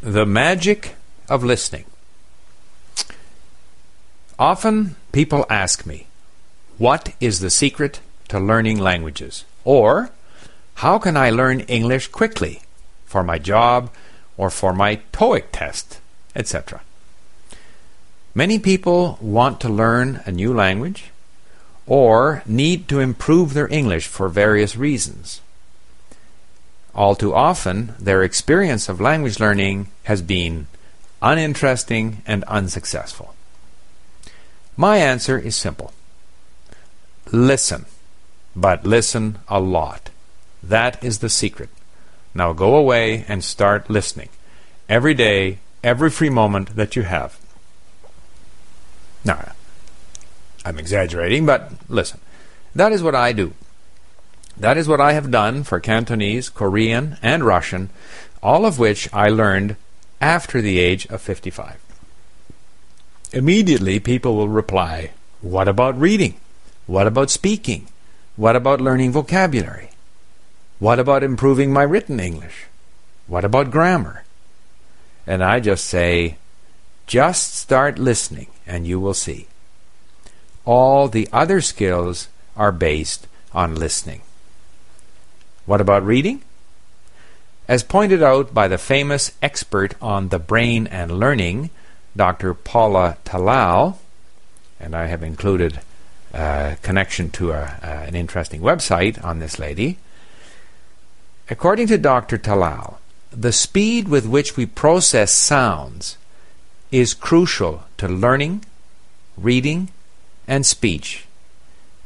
The magic of listening. Often people ask me, What is the secret to learning languages? Or, How can I learn English quickly for my job or for my TOEIC test, etc.? Many people want to learn a new language or need to improve their English for various reasons. All too often, their experience of language learning has been uninteresting and unsuccessful. My answer is simple listen, but listen a lot. That is the secret. Now go away and start listening every day, every free moment that you have. Now, I'm exaggerating, but listen. That is what I do. That is what I have done for Cantonese, Korean, and Russian, all of which I learned after the age of 55. Immediately, people will reply, What about reading? What about speaking? What about learning vocabulary? What about improving my written English? What about grammar? And I just say, just start listening and you will see. All the other skills are based on listening. What about reading? As pointed out by the famous expert on the brain and learning, Dr. Paula Tallal, and I have included a connection to a, uh, an interesting website on this lady. According to Dr. Tallal, the speed with which we process sounds is crucial to learning, reading, and speech,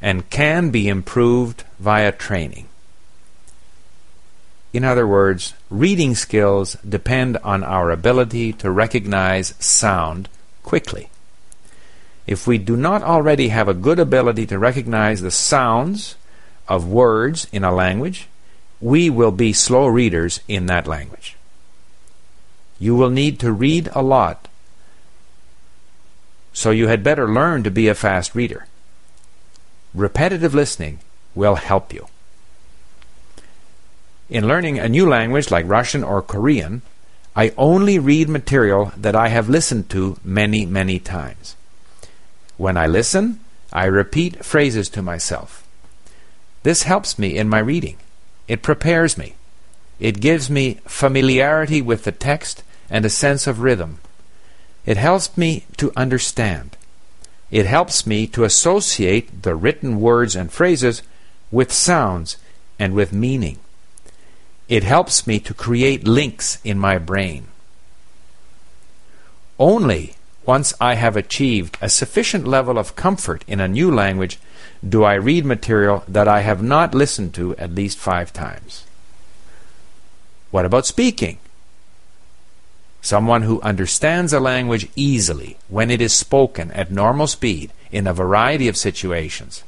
and can be improved via training. In other words, reading skills depend on our ability to recognize sound quickly. If we do not already have a good ability to recognize the sounds of words in a language, we will be slow readers in that language. You will need to read a lot, so you had better learn to be a fast reader. Repetitive listening will help you. In learning a new language like Russian or Korean, I only read material that I have listened to many, many times. When I listen, I repeat phrases to myself. This helps me in my reading. It prepares me. It gives me familiarity with the text and a sense of rhythm. It helps me to understand. It helps me to associate the written words and phrases with sounds and with meaning. It helps me to create links in my brain. Only once I have achieved a sufficient level of comfort in a new language do I read material that I have not listened to at least five times. What about speaking? Someone who understands a language easily when it is spoken at normal speed in a variety of situations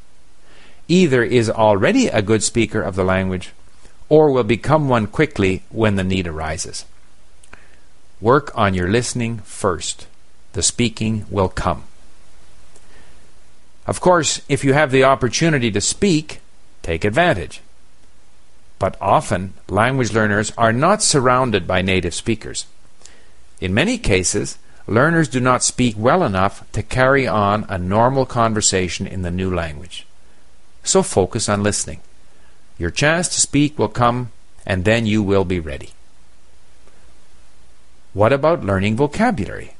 either is already a good speaker of the language or will become one quickly when the need arises. Work on your listening first. The speaking will come. Of course, if you have the opportunity to speak, take advantage. But often, language learners are not surrounded by native speakers. In many cases, learners do not speak well enough to carry on a normal conversation in the new language. So focus on listening. Your chance to speak will come, and then you will be ready. What about learning vocabulary?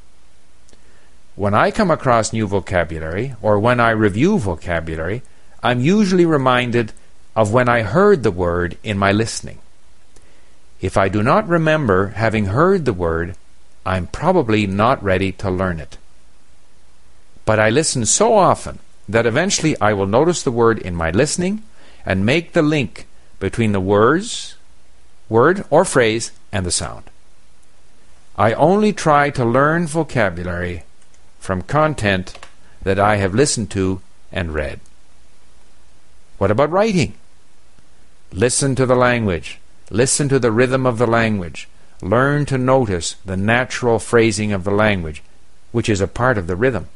When I come across new vocabulary, or when I review vocabulary, I'm usually reminded of when I heard the word in my listening. If I do not remember having heard the word, I'm probably not ready to learn it. But I listen so often that eventually I will notice the word in my listening and make the link between the words, word or phrase, and the sound. I only try to learn vocabulary from content that I have listened to and read. What about writing? Listen to the language. Listen to the rhythm of the language. Learn to notice the natural phrasing of the language, which is a part of the rhythm.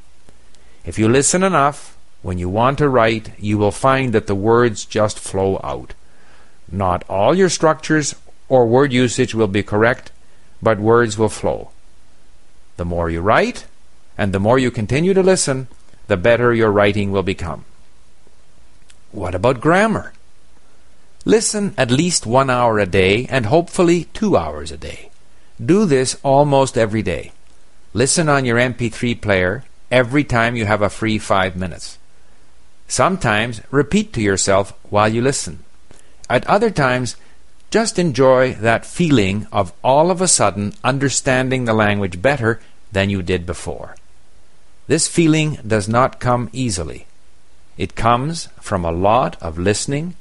If you listen enough, when you want to write, you will find that the words just flow out. Not all your structures or word usage will be correct, but words will flow. The more you write, and the more you continue to listen, the better your writing will become. What about grammar? Listen at least one hour a day and hopefully two hours a day. Do this almost every day. Listen on your MP3 player every time you have a free five minutes. Sometimes repeat to yourself while you listen. At other times, just enjoy that feeling of all of a sudden understanding the language better than you did before. This feeling does not come easily. It comes from a lot of listening,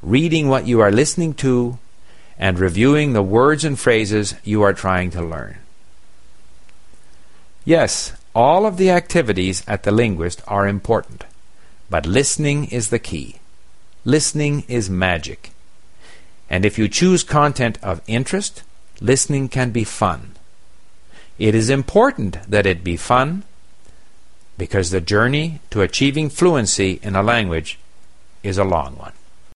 reading what you are listening to, and reviewing the words and phrases you are trying to learn. Yes, all of the activities at the linguist are important, but listening is the key. Listening is magic. And if you choose content of interest, listening can be fun. It is important that it be fun because the journey to achieving fluency in a language is a long one.